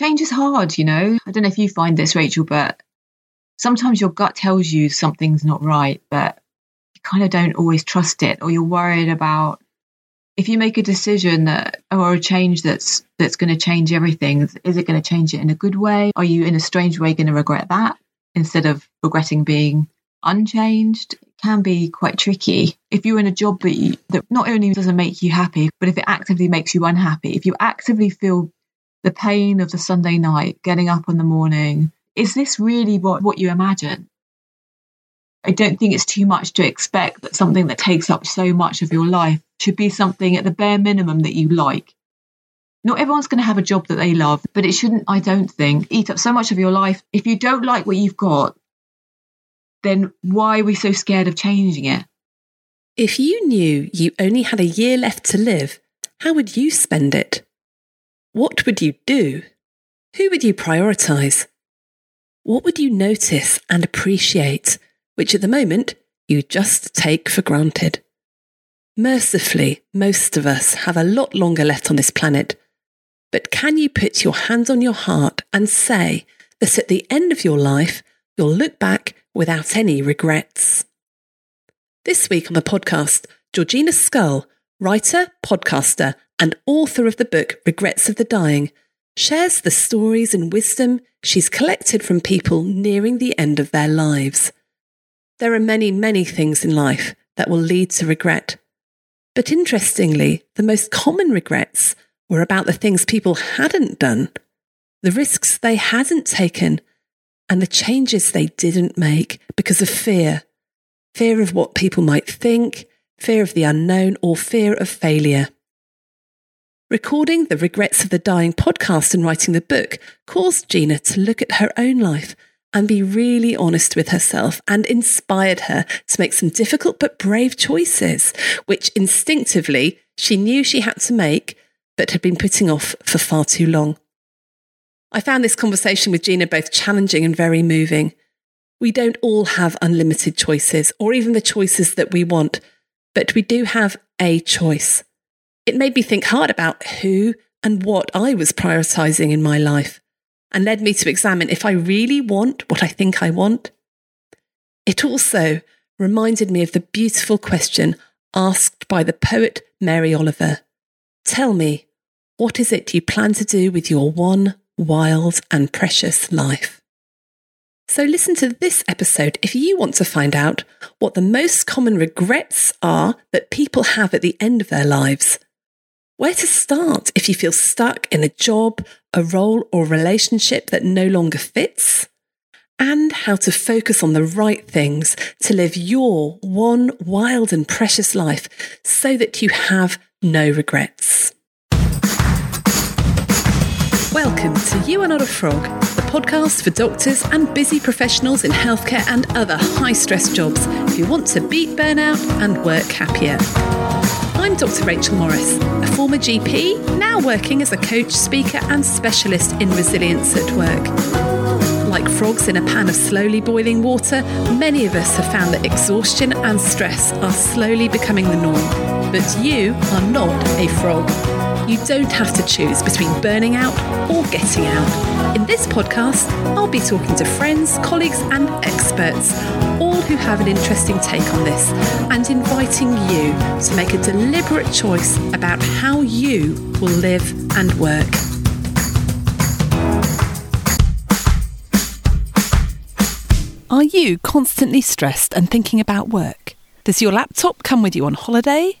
change is hard, you know. I don't know if you find this, Rachel, but sometimes your gut tells you something's not right, but you kind of don't always trust it, or you're worried about if you make a decision that or a change that's that's going to change everything. Is it going to change it in a good way? Are you in a strange way going to regret that instead of regretting being unchanged? It can be quite tricky. If you're in a job that, you, that not only doesn't make you happy, but if it actively makes you unhappy, if you actively feel the pain of the Sunday night, getting up in the morning, is this really what, what you imagine? I don't think it's too much to expect that something that takes up so much of your life should be something at the bare minimum that you like. Not everyone's going to have a job that they love, but it shouldn't, I don't think, eat up so much of your life. If you don't like what you've got, then why are we so scared of changing it? If you knew you only had a year left to live, how would you spend it? What would you do? Who would you prioritise? What would you notice and appreciate which at the moment you just take for granted. Mercifully, most of us have a lot longer left on this planet. But can you put your hands on your heart and say that at the end of your life, you'll look back without any regrets? This week on the podcast, Georgina Scull, writer, podcaster, and author of the book Regrets of the Dying, shares the stories and wisdom she's collected from people nearing the end of their lives. There are many, many things in life that will lead to regret. But interestingly, the most common regrets were about the things people hadn't done, the risks they hadn't taken, and the changes they didn't make because of fear fear of what people might think, fear of the unknown, or fear of failure. Recording the Regrets of the Dying podcast and writing the book caused Gina to look at her own life and be really honest with herself and inspired her to make some difficult but brave choices, which instinctively she knew she had to make, but had been putting off for far too long. I found this conversation with Gina both challenging and very moving. We don't all have unlimited choices or even the choices that we want, but we do have a choice. It made me think hard about who and what I was prioritizing in my life and led me to examine if I really want what I think I want. It also reminded me of the beautiful question asked by the poet Mary Oliver Tell me, what is it you plan to do with your one wild and precious life? So, listen to this episode if you want to find out what the most common regrets are that people have at the end of their lives where to start if you feel stuck in a job, a role, or relationship that no longer fits, and how to focus on the right things to live your one wild and precious life so that you have no regrets. Welcome You Are Not a Frog, the podcast for doctors and busy professionals in healthcare and other high stress jobs who want to beat burnout and work happier. I'm Dr. Rachel Morris, a former GP, now working as a coach, speaker, and specialist in resilience at work. Like frogs in a pan of slowly boiling water, many of us have found that exhaustion and stress are slowly becoming the norm. But you are not a frog. You don't have to choose between burning out or getting out. In this podcast, I'll be talking to friends, colleagues, and experts, all who have an interesting take on this, and inviting you to make a deliberate choice about how you will live and work. Are you constantly stressed and thinking about work? Does your laptop come with you on holiday?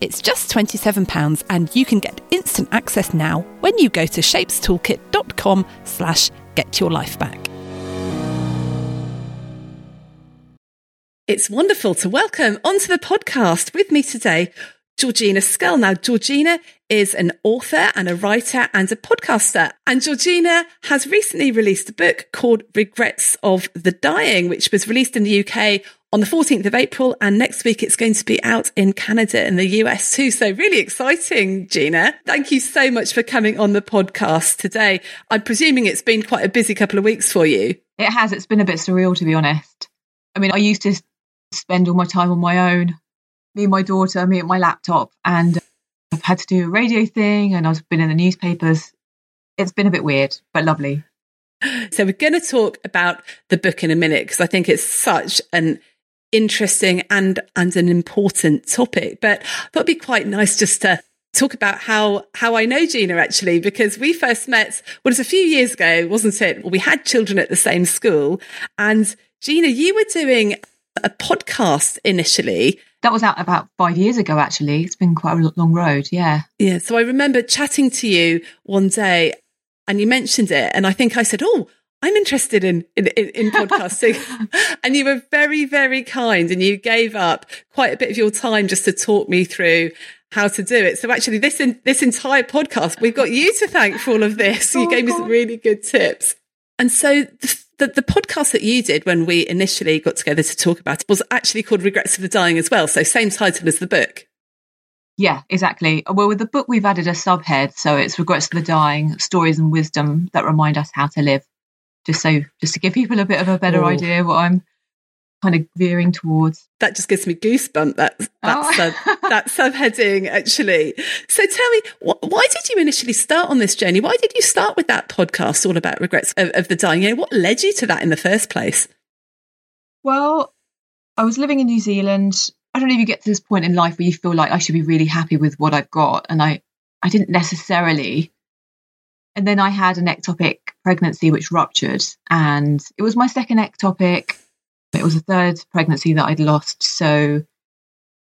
It's just £27 and you can get instant access now when you go to shapestoolkit.com slash get your life back. It's wonderful to welcome onto the podcast with me today Georgina Scull. Now, Georgina is an author and a writer and a podcaster. And Georgina has recently released a book called Regrets of the Dying, which was released in the UK on the 14th of April. And next week it's going to be out in Canada and the US too. So really exciting, Gina. Thank you so much for coming on the podcast today. I'm presuming it's been quite a busy couple of weeks for you. It has. It's been a bit surreal, to be honest. I mean, I used to spend all my time on my own, me and my daughter, me and my laptop, and I've had to do a radio thing and I've been in the newspapers. It's been a bit weird, but lovely. So we're going to talk about the book in a minute because I think it's such an interesting and and an important topic. But I thought it'd be quite nice just to talk about how how I know Gina actually because we first met well it's a few years ago wasn't it we had children at the same school and Gina you were doing a podcast initially that was out about five years ago actually it's been quite a long road yeah yeah so I remember chatting to you one day and you mentioned it and I think I said oh I'm interested in, in, in podcasting. and you were very, very kind and you gave up quite a bit of your time just to talk me through how to do it. So actually this, in, this entire podcast, we've got you to thank for all of this. Oh, you gave me some really good tips. And so the, the, the, podcast that you did when we initially got together to talk about it was actually called Regrets of the Dying as well. So same title as the book. Yeah, exactly. Well, with the book, we've added a subhead. So it's Regrets of the Dying, Stories and Wisdom that remind us how to live just so just to give people a bit of a better oh. idea what I'm kind of veering towards. That just gives me goosebumps. That that, oh. sub, that subheading actually. So tell me, wh- why did you initially start on this journey? Why did you start with that podcast all about regrets of, of the dying? You know, what led you to that in the first place? Well, I was living in New Zealand. I don't know if you get to this point in life where you feel like I should be really happy with what I've got, and I I didn't necessarily and then I had an ectopic pregnancy which ruptured, and it was my second ectopic. It was a third pregnancy that I'd lost. So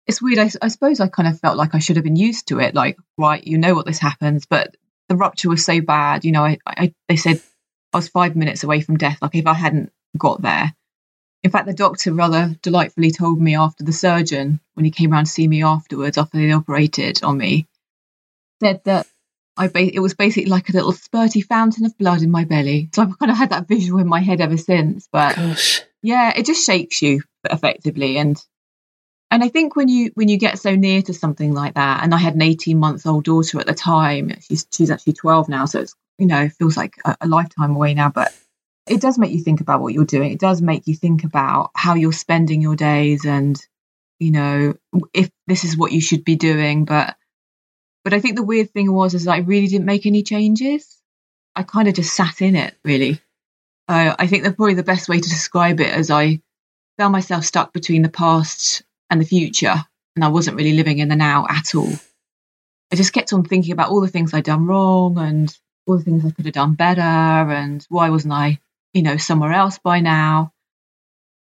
it's weird. I, I suppose I kind of felt like I should have been used to it. Like, right, you know what this happens, but the rupture was so bad. You know, I, I they said I was five minutes away from death. Like if I hadn't got there. In fact, the doctor rather delightfully told me after the surgeon, when he came around to see me afterwards, after they operated on me, said that I ba- it was basically like a little spurty fountain of blood in my belly. So I've kind of had that visual in my head ever since. But Gosh. Yeah, it just shakes you effectively. And and I think when you when you get so near to something like that, and I had an 18 month old daughter at the time. She's she's actually 12 now, so it's you know feels like a, a lifetime away now. But it does make you think about what you're doing. It does make you think about how you're spending your days, and you know if this is what you should be doing. But but I think the weird thing was is I really didn't make any changes. I kind of just sat in it, really. Uh, I think that probably the best way to describe it as I found myself stuck between the past and the future, and I wasn't really living in the now at all. I just kept on thinking about all the things I'd done wrong and all the things I could have done better, and why wasn't I, you know, somewhere else by now?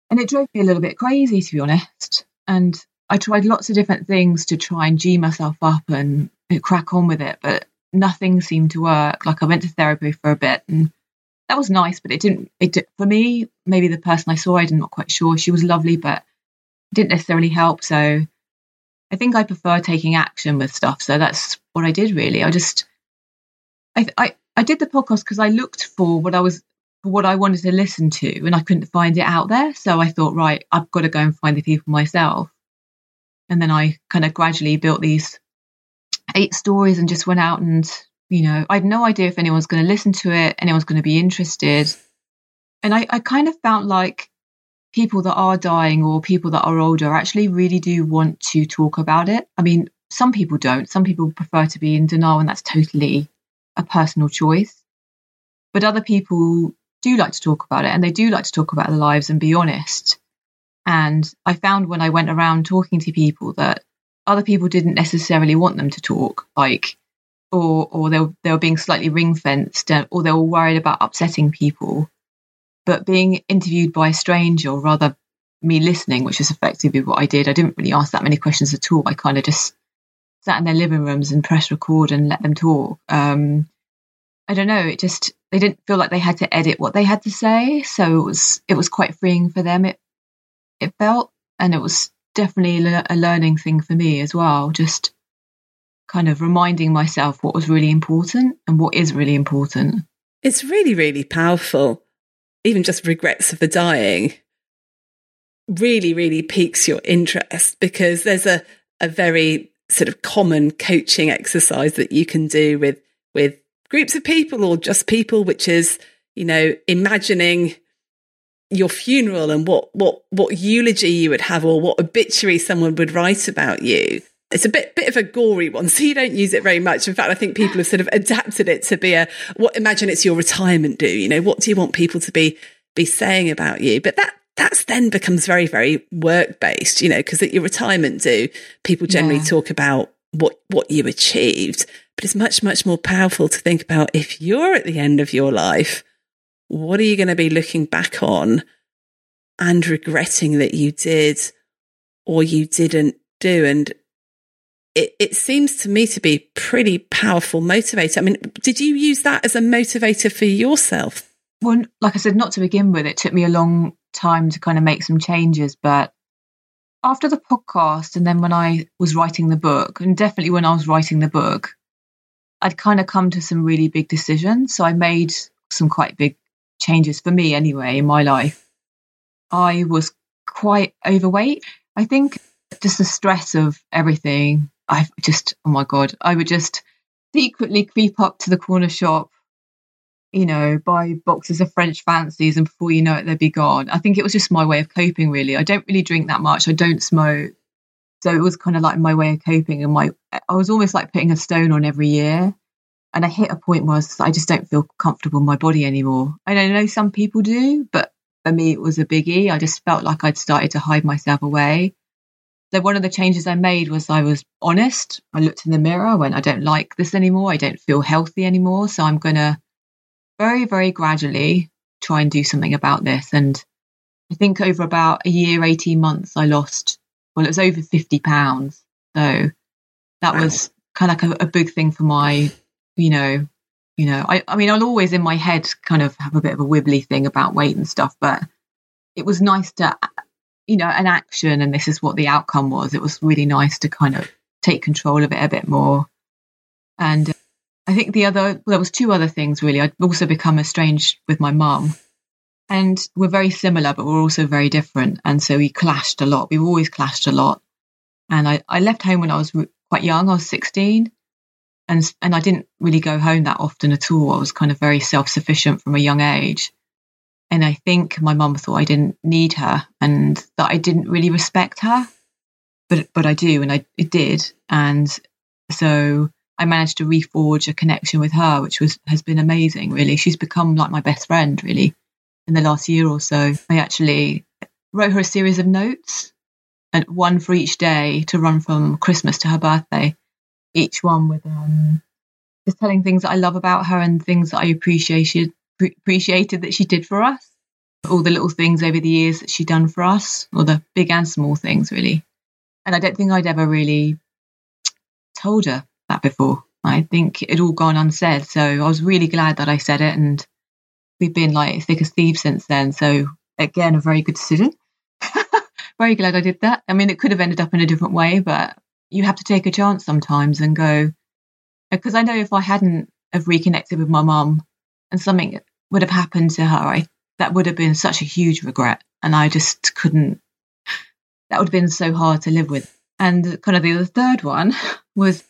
And it drove me a little bit crazy, to be honest. And I tried lots of different things to try and G myself up and crack on with it, but nothing seemed to work. Like I went to therapy for a bit and that was nice, but it didn't, it for me, maybe the person I saw, I'm not quite sure. She was lovely, but didn't necessarily help. So I think I prefer taking action with stuff. So that's what I did really. I just, I, I, I did the podcast because I looked for what I was, for what I wanted to listen to and I couldn't find it out there. So I thought, right, I've got to go and find the people myself. And then I kind of gradually built these eight stories and just went out and, you know, I had no idea if anyone's going to listen to it, anyone's going to be interested. And I, I kind of felt like people that are dying or people that are older actually really do want to talk about it. I mean, some people don't. Some people prefer to be in denial, and that's totally a personal choice. But other people do like to talk about it and they do like to talk about their lives and be honest. And I found when I went around talking to people that other people didn't necessarily want them to talk, like, or or they were, they were being slightly ring fenced, or they were worried about upsetting people. But being interviewed by a stranger, or rather me listening, which is effectively what I did, I didn't really ask that many questions at all. I kind of just sat in their living rooms and pressed record and let them talk. Um, I don't know. It just they didn't feel like they had to edit what they had to say, so it was it was quite freeing for them. It it felt, and it was definitely a learning thing for me as well. Just kind of reminding myself what was really important and what is really important. It's really, really powerful. Even just regrets of the dying really, really piques your interest because there's a, a very sort of common coaching exercise that you can do with, with groups of people or just people, which is, you know, imagining your funeral and what, what, what eulogy you would have or what obituary someone would write about you. It's a bit, bit of a gory one, so you don't use it very much. In fact, I think people have sort of adapted it to be a, what, imagine it's your retirement do, you know, what do you want people to be, be saying about you? But that, that's then becomes very, very work based, you know, because at your retirement do, people generally yeah. talk about what, what you achieved, but it's much, much more powerful to think about if you're at the end of your life, what are you going to be looking back on and regretting that you did or you didn't do? And it, it seems to me to be pretty powerful motivator. I mean, did you use that as a motivator for yourself? Well, like I said, not to begin with, it took me a long time to kind of make some changes. But after the podcast, and then when I was writing the book, and definitely when I was writing the book, I'd kind of come to some really big decisions. So I made some quite big changes for me anyway in my life. I was quite overweight. I think just the stress of everything. I just, oh my God, I would just secretly creep up to the corner shop you know, buy boxes of French fancies and before you know it, they'd be gone. I think it was just my way of coping, really. I don't really drink that much. I don't smoke. So it was kind of like my way of coping. And my, I was almost like putting a stone on every year. And I hit a point where I, was, I just don't feel comfortable in my body anymore. I know some people do, but for me, it was a biggie. I just felt like I'd started to hide myself away. So one of the changes I made was I was honest. I looked in the mirror, I went, I don't like this anymore. I don't feel healthy anymore. So I'm going to very, very gradually try and do something about this. And I think over about a year, 18 months, I lost, well, it was over 50 pounds. So that wow. was kind of like a, a, big thing for my, you know, you know, I, I mean, I'll always in my head kind of have a bit of a wibbly thing about weight and stuff, but it was nice to, you know, an action and this is what the outcome was. It was really nice to kind of take control of it a bit more. And uh, I think the other, well, there was two other things really. I'd also become estranged with my mum. And we're very similar, but we're also very different. And so we clashed a lot. We've always clashed a lot. And I, I left home when I was quite young. I was 16. And, and I didn't really go home that often at all. I was kind of very self sufficient from a young age. And I think my mum thought I didn't need her and that I didn't really respect her. But, but I do, and I it did. And so I managed to reforge a connection with her, which was has been amazing. Really, she's become like my best friend. Really, in the last year or so, I actually wrote her a series of notes, and one for each day to run from Christmas to her birthday. Each one with um, just telling things that I love about her and things that I appreciated appreciated that she did for us. All the little things over the years that she'd done for us, or the big and small things, really. And I don't think I'd ever really told her that before. I think it all gone unsaid. So I was really glad that I said it, and we've been like thick as thieves since then. So again, a very good decision. very glad I did that. I mean, it could have ended up in a different way, but you have to take a chance sometimes and go. Because I know if I hadn't have reconnected with my mum and something would have happened to her, I, that would have been such a huge regret, and I just couldn't. That would have been so hard to live with. And kind of the third one was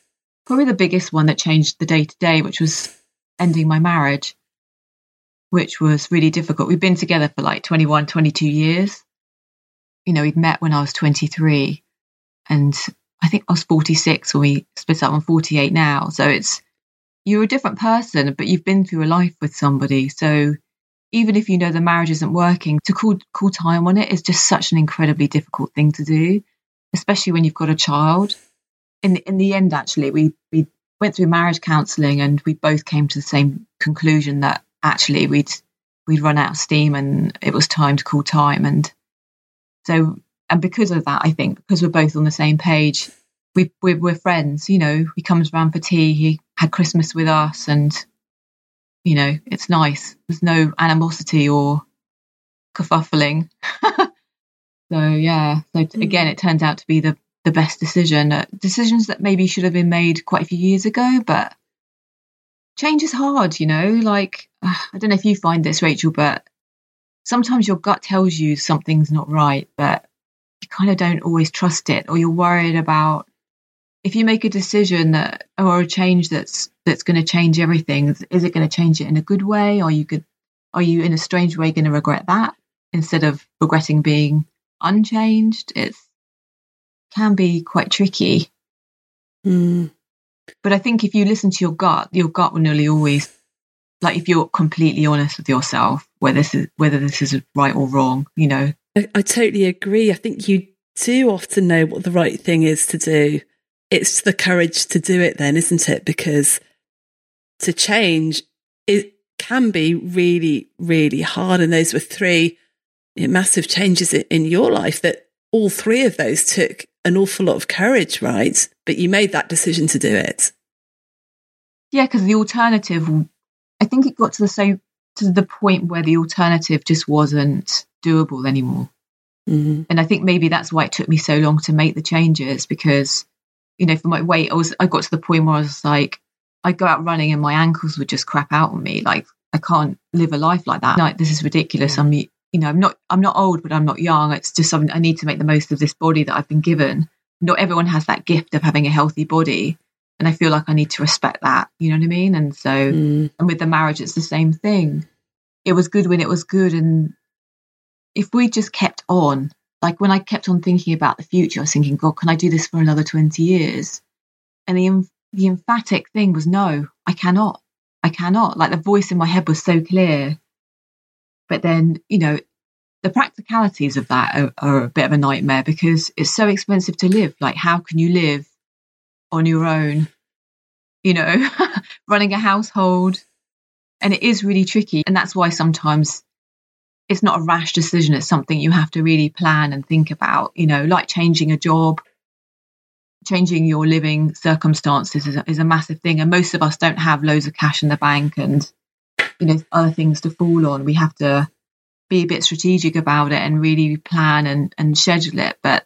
probably the biggest one that changed the day to day, which was ending my marriage, which was really difficult. We've been together for like 21, 22 years. You know, we'd met when I was 23 and I think I was 46 when we split up. I'm 48 now. So it's, you're a different person, but you've been through a life with somebody. So even if you know the marriage isn't working, to call, call time on it is just such an incredibly difficult thing to do, especially when you've got a child in in the end, actually, we we went through marriage counselling, and we both came to the same conclusion that actually we'd we'd run out of steam, and it was time to call time. And so, and because of that, I think because we're both on the same page, we we're, we're friends. You know, he comes around for tea. He had Christmas with us, and you know, it's nice. There's no animosity or kerfuffling. So yeah, so Mm. again, it turned out to be the the best decision. Uh, decisions that maybe should have been made quite a few years ago, but change is hard, you know. Like uh, I don't know if you find this, Rachel, but sometimes your gut tells you something's not right, but you kind of don't always trust it, or you're worried about if you make a decision that or a change that's that's going to change everything. Is it going to change it in a good way? or you good? Are you in a strange way going to regret that instead of regretting being unchanged? It can be quite tricky. Mm. But I think if you listen to your gut, your gut will nearly always, like if you're completely honest with yourself, whether this is whether this is right or wrong, you know. I, I totally agree. I think you do often know what the right thing is to do. It's the courage to do it, then, isn't it? Because to change it can be really, really hard. And those were three massive changes in, your life that all three of those took an awful lot of courage, right? But you made that decision to do it. Yeah, because the alternative, I think it got to the so to the point where the alternative just wasn't doable anymore. Mm. And I think maybe that's why it took me so long to make the changes because, you know, for my weight, I was I got to the point where I was like, I'd go out running and my ankles would just crap out on me. Like I can't live a life like that. Like this is ridiculous. I'm you know, I'm not I'm not old, but I'm not young. It's just something I need to make the most of this body that I've been given. Not everyone has that gift of having a healthy body. And I feel like I need to respect that. You know what I mean? And so Mm. and with the marriage it's the same thing. It was good when it was good and if we just kept on, like when I kept on thinking about the future, I was thinking, God, can I do this for another 20 years? And the, the emphatic thing was, no, I cannot. I cannot. Like the voice in my head was so clear. But then, you know, the practicalities of that are, are a bit of a nightmare because it's so expensive to live. Like, how can you live on your own? You know, running a household. And it is really tricky. And that's why sometimes it's not a rash decision. It's something you have to really plan and think about, you know, like changing a job, changing your living circumstances is a, is a massive thing. And most of us don't have loads of cash in the bank and, you know, other things to fall on. We have to be a bit strategic about it and really plan and, and schedule it. But,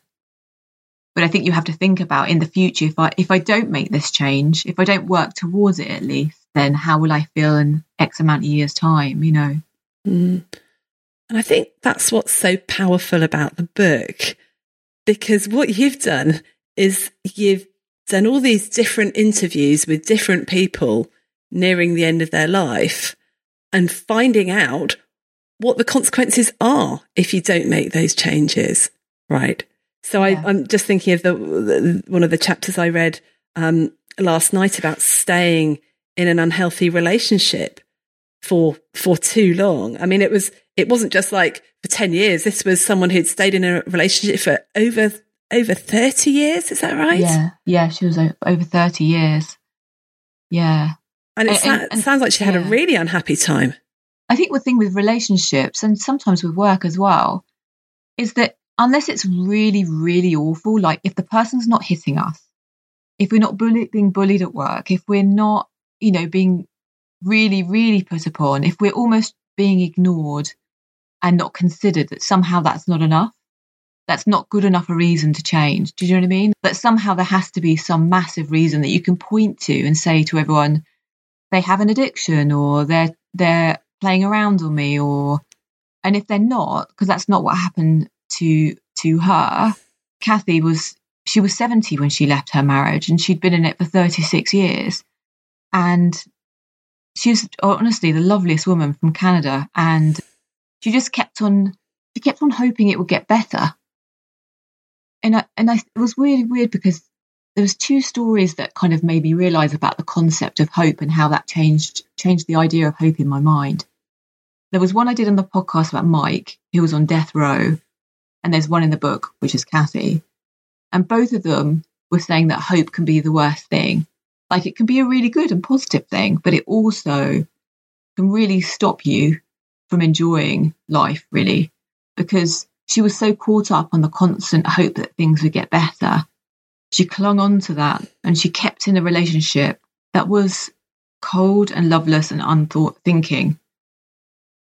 but I think you have to think about in the future, if I, if I don't make this change, if I don't work towards it at least, then how will I feel in X amount of years time, you know? Mm. And I think that's what's so powerful about the book, because what you've done is you've done all these different interviews with different people nearing the end of their life and finding out what the consequences are if you don't make those changes, right? So Yeah. I, I'm just thinking of the, the one of the chapters I read um, last night about staying in an unhealthy relationship for for too long. I mean, it was it wasn't just like for ten years. This was someone who'd stayed in a relationship for over over thirty years. Is that right? Yeah, yeah, she was over 30 years. Yeah. And it And- sa- and- sounds like she had a really unhappy time. I think the thing with relationships and sometimes with work as well is that unless it's really, really awful, like if the person's not hitting us, if we're not bullied, being bullied at work, if we're not, you know, being really, really put upon, if we're almost being ignored and not considered, that somehow that's not enough. That's not good enough a reason to change. Do you know what I mean? That somehow there has to be some massive reason that you can point to and say to everyone, they have an addiction or they're they're playing around on me or and if they're not because that's not what happened to to her kathy was she was 70 when she left her marriage and she'd been in it for 36 years and she was honestly the loveliest woman from canada and she just kept on she kept on hoping it would get better and I, and I, it was really weird because there was two stories that kind of made me realize about the concept of hope and how that changed changed the idea of hope in my mind. There was one I did on the podcast about Mike, who was on death row, and there's one in the book, which is Kathy. And both of them were saying that hope can be the worst thing. Like it can be a really good and positive thing, but it also can really stop you from enjoying life, really, because she was so caught up on the constant hope that things would get better she clung on to that and she kept in a relationship that was cold and loveless and unthought thinking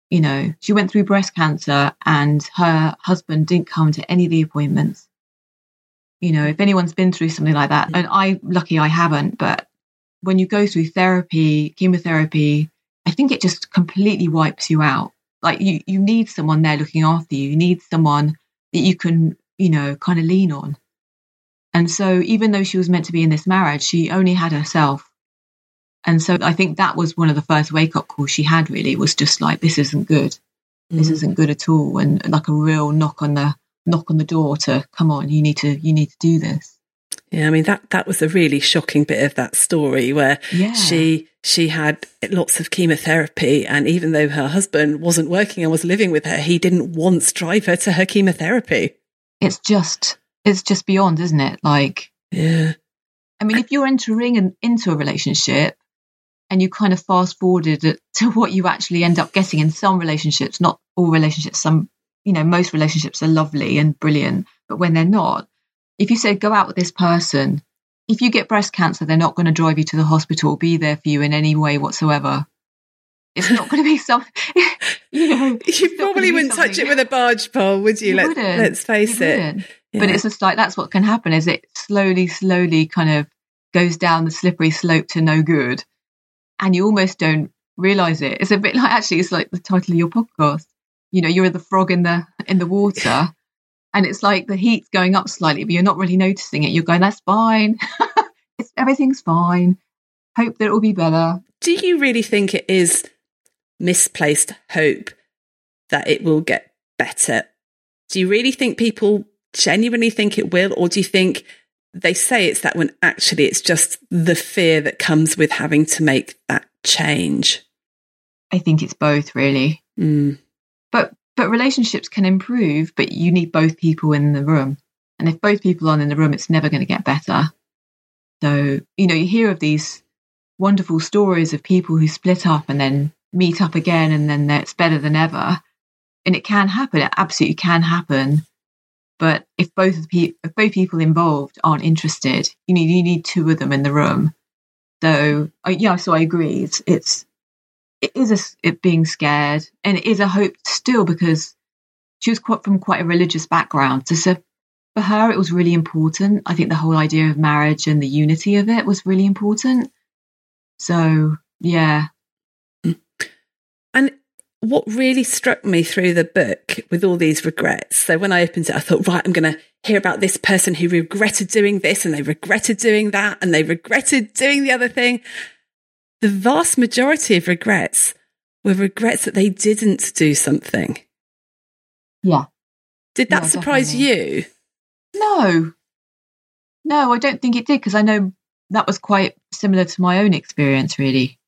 You know, she went through breast cancer and her husband didn't come to any of the appointments. You know, if anyone's been through something like that, and I, lucky I haven't, but when you go through therapy, chemotherapy, I think it just completely wipes you out. Like you, you need someone there looking after you. You need someone that you can, you know, kind of lean on. And so even though she was meant to be in this marriage, she only had herself. And so I think that was one of the first wake up calls she had really was just like, this isn't good. This mm. isn't good at all. And like a real knock on the knock on the door to come on, you need to you need to do this. Yeah, I mean that that was a really shocking bit of that story where yeah. she she had lots of chemotherapy and even though her husband wasn't working and was living with her, he didn't once drive her to her chemotherapy. It's just it's just beyond, isn't it? Like Yeah. I mean, if you're entering an, into a relationship and you kind of fast forwarded it to what you actually end up getting in some relationships, not all relationships, some you know, most relationships are lovely and brilliant, but when they're not, if you say go out with this person, if you get breast cancer, they're not going to drive you to the hospital or be there for you in any way whatsoever. It's not going to be something, you know. You probably wouldn't touch it with a barge pole, would you? you Let, us face you it. Yeah. But it's just like that's what can happen is it slowly, slowly kind of goes down the slippery slope to no good. And you almost don't realize it. It's a bit like actually it's like the title of your podcast. You know, you're the frog in the in the water and it's like the heat's going up slightly, but you're not really noticing it. You're going, that's fine. it's, everything's fine. Hope that it will be better. Do you really think it is misplaced hope that it will get better? Do you really think people genuinely think it will? Or do you think they say it's that when actually it's just the fear that comes with having to make that change? I think it's both, really. Mm. But but relationships can improve, but you need both people in the room. And if both people aren't in the room, it's never going to get better. So, you know, you hear of these wonderful stories of people who split up and then meet up again and then it's better than ever. And it can happen. It absolutely can happen. But if both if both people involved aren't interested, you need you need two of them in the room. So uh, yeah, so I agree. It's it's it is a, it being scared and it is a hope still because she was quite from quite a religious background. So, so for her, it was really important. I think the whole idea of marriage and the unity of it was really important. So, yeah. And what really struck me through the book with all these regrets. So when I opened it, I thought, right, I'm going to hear about this person who regretted doing this and they regretted doing that and they regretted doing the other thing the vast majority of regrets were regrets that they didn't do something. Yeah. Did that yeah, surprise definitely. you? No. No, I don't think it did because I know that was quite similar to my own experience, really.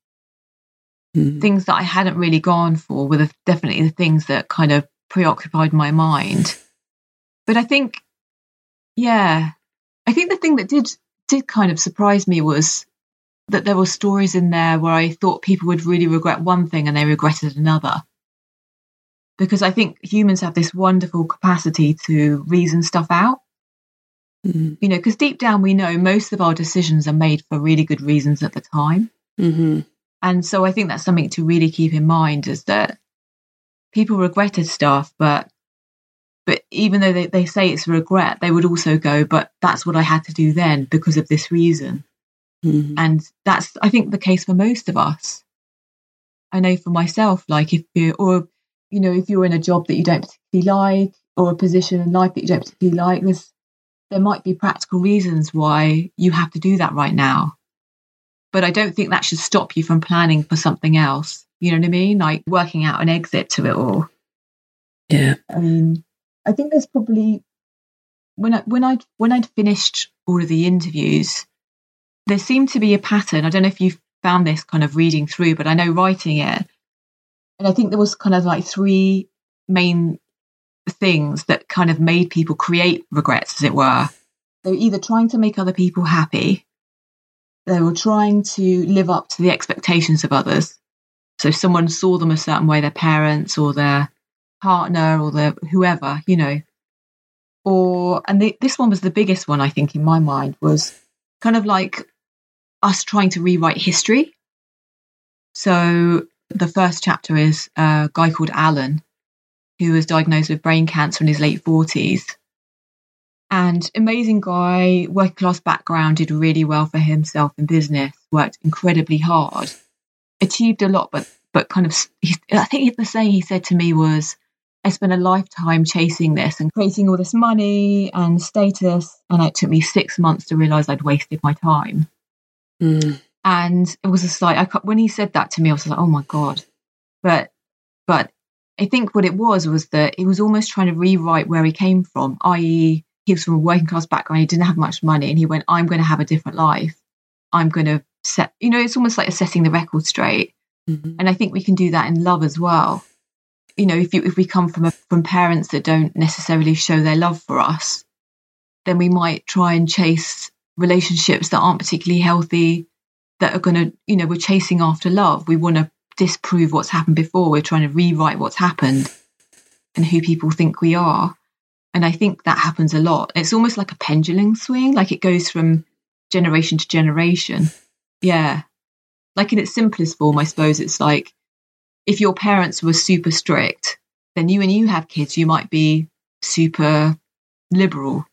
Mm. Things that I hadn't really gone for were the, definitely the things that kind of preoccupied my mind. But I think, yeah, I think the thing that did did kind of surprise me was that there were stories in there where I thought people would really regret one thing and they regretted another. Because I think humans have this wonderful capacity to reason stuff out. Mm-hmm. You know, because deep down we know most of our decisions are made for really good reasons at the time. Mm-hmm. And so I think that's something to really keep in mind is that people regretted stuff, but but even though they, they say it's regret, they would also go, but that's what I had to do then because of this reason. Mm-hmm. And that's, I think, the case for most of us. I know for myself, like if you, or, you know, if you're in a job that you don't particularly like, or a position in life that you don't particularly like, there's, there might be practical reasons why you have to do that right now. But I don't think that should stop you from planning for something else. You know what I mean? Like working out an exit to it all. Yeah. I mean, I think there's probably when I when I when I'd finished all of the interviews, there seemed to be a pattern. I don't know if you've found this kind of reading through, but I know writing it, and I think there was kind of like three main things that kind of made people create regrets, as it were. They were either trying to make other people happy, they were trying to live up to the expectations of others. So if someone saw them a certain way, their parents or their partner or their whoever, you know. Or and the, this one was the biggest one I think in my mind was kind of like us trying to rewrite history. So The first chapter is a guy called Alan, who was diagnosed with brain cancer in his late 40s. And amazing guy, working class background, did really well for himself in business, worked incredibly hard, achieved a lot, but but kind of, I think the saying he said to me was, I spent a lifetime chasing this and creating all this money and status. And it took me six months to realize I'd wasted my time. Mm. And it was just like, I, when he said that to me, I was like, oh my God. But, but I think what it was was that he was almost trying to rewrite where he came from, i.e., he was from a working class background, he didn't have much money, and he went, I'm going to have a different life. I'm going to set, you know, it's almost like setting the record straight. Mm-hmm. And I think we can do that in love as well. You know, if you if we come from a, from parents that don't necessarily show their love for us, then we might try and chase relationships that aren't particularly healthy, that are going to, you know, we're chasing after love. We want to disprove what's happened before. We're trying to rewrite what's happened and who people think we are. And I think that happens a lot. It's almost like a pendulum swing, like it goes from generation to generation. Yeah like in its simplest form, I suppose it's like if your parents were super strict, then you and you have kids, you might be super liberal.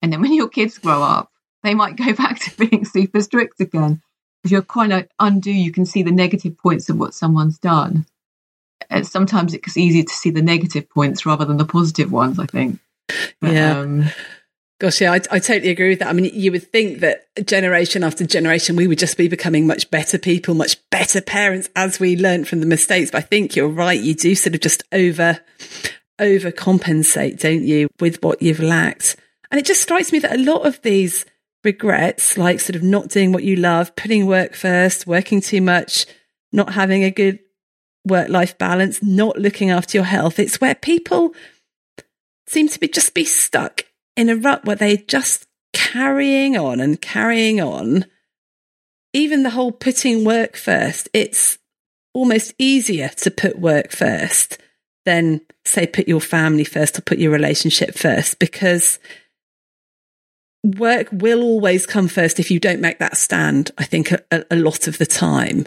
And then when your kids grow up, they might go back to being super strict again. If you're kind of undo, you can see the negative points of what someone's done. And sometimes it's easier to see the negative points rather than the positive ones, I think. But, yeah. Um, Gosh, yeah, I, I, totally agree with that. I mean, you would think that generation after generation, we would just be becoming much better people, much better parents as we learn from the mistakes. But I think you're right. You do sort of just over, overcompensate, don't you, with what you've lacked. And it just strikes me that a lot of these regrets, like sort of not doing what you love, putting work first, working too much, not having a good work life balance, not looking after your health, it's where people seem to be just be stuck in a rut where they're just carrying on and carrying on. Even the whole putting work first, it's almost easier to put work first than, say, put your family first or put your relationship first because work will always come first if you don't make that stand, I think, a, a, lot of the time.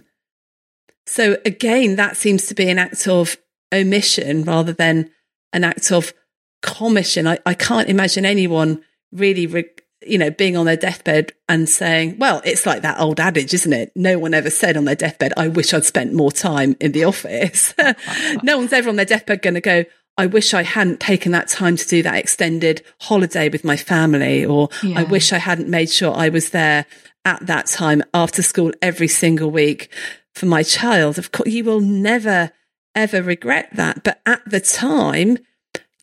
So, again, that seems to be an act of omission rather than an act of commission. I, I can't imagine anyone really, re- you know, being on their deathbed and saying, well, it's like that old adage, isn't it? No one ever said on their deathbed, I wish I'd spent more time in the office. no one's ever on their deathbed going to go, I wish I hadn't taken that time to do that extended holiday with my family, or yeah. I wish I hadn't made sure I was there at that time after school every single week for my child. Of course, you will never, ever regret that. But at the time,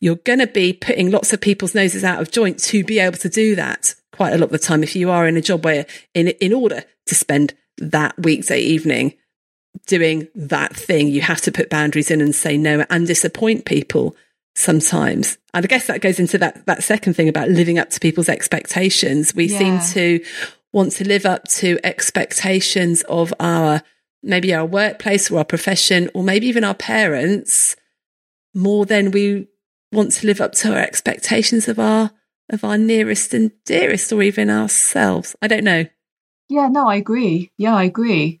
you're going to be putting lots of people's noses out of joint to be able to do that quite a lot of the time. If you are in a job where, in, in order to spend that weekday evening doing that thing, you have to put boundaries in and say no and disappoint people sometimes. And I guess that goes into that, that second thing about living up to people's expectations. We yeah. seem to want to live up to expectations of our, maybe our workplace or our profession, or maybe even our parents more than we want to live up to our expectations of our of our nearest and dearest or even ourselves. I don't know. Yeah, no, I agree. Yeah, I agree.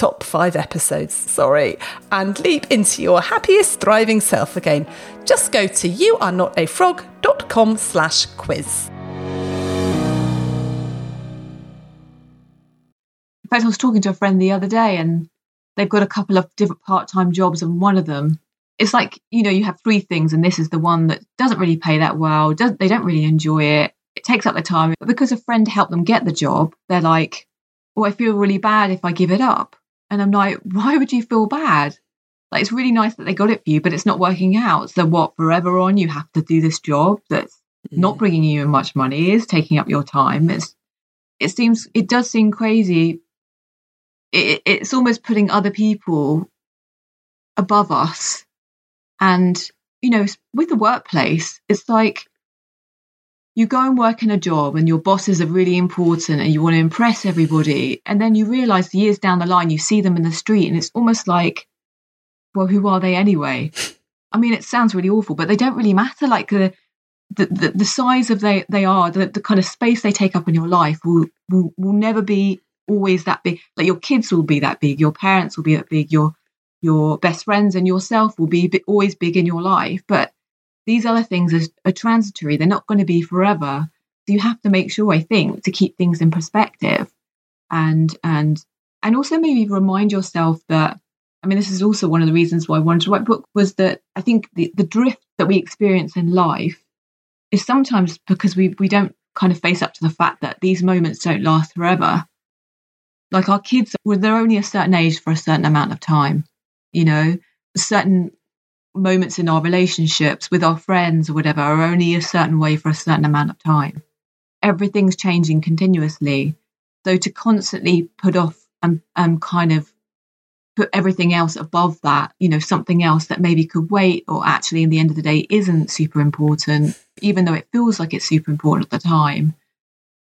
top five episodes, sorry, and leap into your happiest, thriving self again. Just go to youarenotafrog.com slash quiz. In fact, I was talking to a friend the other day and they've got a couple of different part-time jobs and one of them it's like you know you have three things and this is the one that doesn't really pay that well does, they don't really enjoy it it takes up their time but because a friend helped them get the job they're like well i feel really bad if i give it up and i'm like why would you feel bad like it's really nice that they got it for you but it's not working out so what forever on you have to do this job that's not mm. bringing you much money is taking up your time it's it seems it does seem crazy it, it's almost putting other people above us. And, you know, with the workplace, it's like you go and work in a job and your bosses are really important and you want to impress everybody. And then you realize years down the line, you see them in the street and it's almost like, well, who are they anyway? I mean, it sounds really awful, but they don't really matter. Like the, the, the, the size of they, they are, the, the kind of space they take up in your life will, will, will never be always that big. Like your kids will be that big, your parents will be that big, your, your best friends and yourself will be always big in your life. But these other things are, are transitory. They're not going to be forever. So you have to make sure, I think, to keep things in perspective and, and, and also maybe remind yourself that I mean, this is also one of the reasons why I wanted to write book was that I think the, the drift that we experience in life is sometimes because we, we don't kind of face up to the fact that these moments don't last forever. Like our kids, they're only a certain age for a certain amount of time, you know, certain moments in our relationships with our friends or whatever are only a certain way for a certain amount of time. Everything's changing continuously. So to constantly put off and, and kind of put everything else above that, you know, something else that maybe could wait or actually in the end of the day isn't super important, even though it feels like it's super important at the time,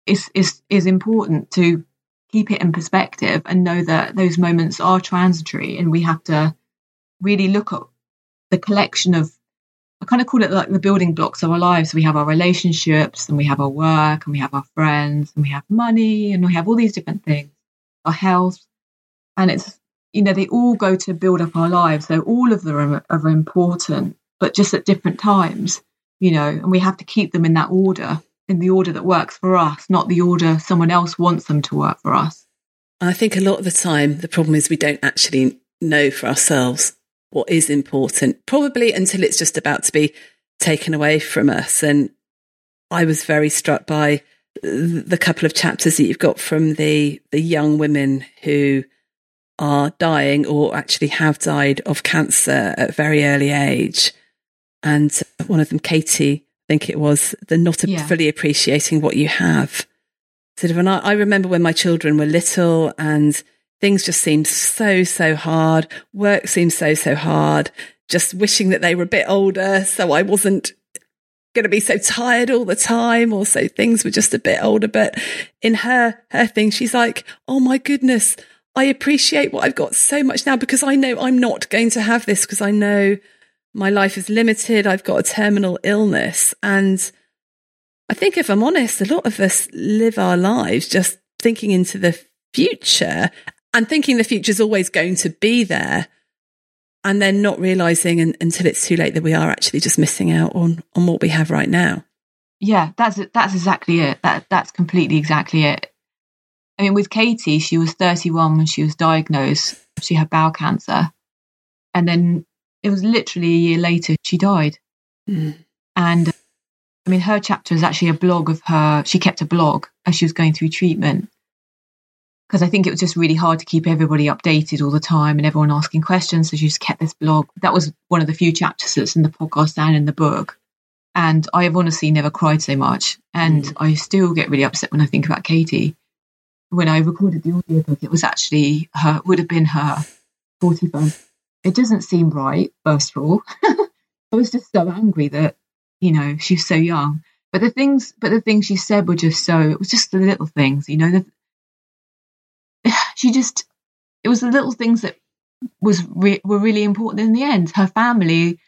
is is is important to keep it in perspective and know that those moments are transitory and we have to really look at the collection of I kind of call it like the building blocks of our lives. We have our relationships and we have our work and we have our friends and we have money and we have all these different things, our health. And it's you know, they all go to build up our lives. So all of them are, are important, but just at different times, you know, and we have to keep them in that order, in the order that works for us, not the order someone else wants them to work for us. I think a lot of the time, the problem is we don't actually know for ourselves what is important, probably until it's just about to be taken away from us. And I was very struck by the couple of chapters that you've got from the the young women who are dying or actually have died of cancer at a very early age. And one of them, Katie, I think it was, the not yeah. fully appreciating what you have. Sort of, and I, I remember when my children were little and things just seemed so, so hard. Work seemed so, so hard. Just wishing that they were a bit older so I wasn't going to be so tired all the time or so things were just a bit older. But in her, her thing, she's like, oh my goodness, I appreciate what I've got so much now because I know I'm not going to have this because I know my life is limited. I've got a terminal illness. And I think if I'm honest, a lot of us live our lives just thinking into the future and thinking the future is always going to be there and then not realizing until it's too late that we are actually just missing out on on what we have right now. Yeah, that's that's exactly it. That that's completely exactly it. I mean, with Katie, she was 31 when she was diagnosed. She had bowel cancer. And then it was literally a year later she died. Mm. And I mean, her chapter is actually a blog of her. She kept a blog as she was going through treatment. Because I think it was just really hard to keep everybody updated all the time and everyone asking questions. So she just kept this blog. That was one of the few chapters that's in the podcast and in the book. And I have honestly never cried so much. And mm. I still get really upset when I think about Katie when I recorded the audiobook, it was actually her, would have been her 41st. It doesn't seem right, first of all. I was just so angry that, you know, she's so young. But the things, but the things she said were just so, it was just the little things, you know, the, she just, it was the little things that was re- were really important in the end. Her family,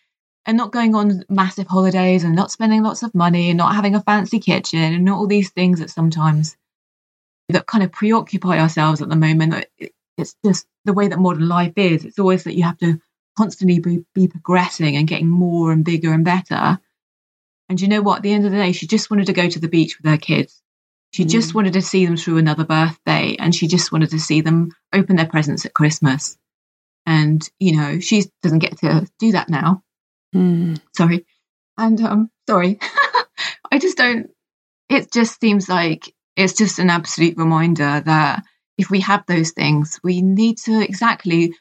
and not going on massive holidays and not spending lots of money and not having a fancy kitchen and not all these things that sometimes that kind of preoccupy ourselves at the moment. It's just the way that modern life is. It's always that you have to constantly be, be progressing and getting more and bigger and better. And you know what? At the end of the day, she just wanted to go to the beach with her kids. She mm. just wanted to see them through another birthday and she just wanted to see them open their presents at Christmas. And, you know, she doesn't get to do that now. Mm. Sorry. And, um, sorry. I just don't, it just seems like it's just an absolute reminder that if we have those things, we need to exactly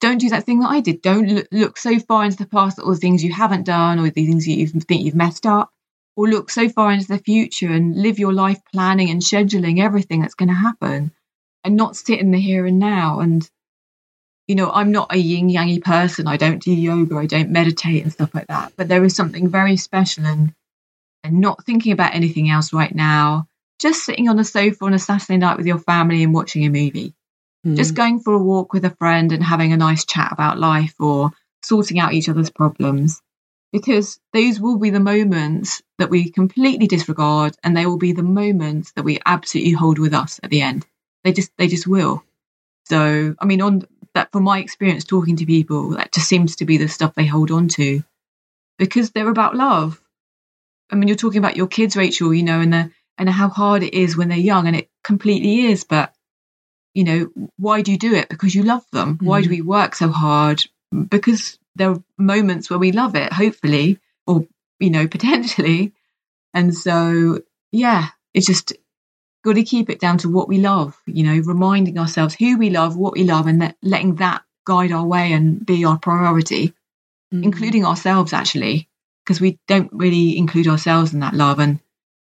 don't do that thing that I did. Don't look, so far into the past at all the things you haven't done or the things you think you've messed up, or look so far into the future and live your life planning and scheduling everything that's going to happen and not sit in the here and now. And you know, I'm not a yin yangy person. I don't do yoga, I don't meditate and stuff like that. But there is something very special and and not thinking about anything else right now. Just sitting on the sofa on a Saturday night with your family and watching a movie. Mm. Just going for a walk with a friend and having a nice chat about life or sorting out each other's problems. Because those will be the moments that we completely disregard and they will be the moments that we absolutely hold with us at the end. They just they just will. So I mean on that from my experience talking to people, that just seems to be the stuff they hold on to because they're about love. I mean, you're talking about your kids, Rachel, you know, and the, and how hard it is when they're young, and it completely is. But you know, why do you do it? Because you love them. Mm-hmm. Why do mm. we work so hard? Because there are moments where we love it, hopefully, or you know, potentially. And so, yeah, it's just got to keep it down to what we love, you know, reminding ourselves who we love, what we love, and that, letting that guide our way and be our priority, mm-hmm. including ourselves, actually, because we don't really include ourselves in that love. And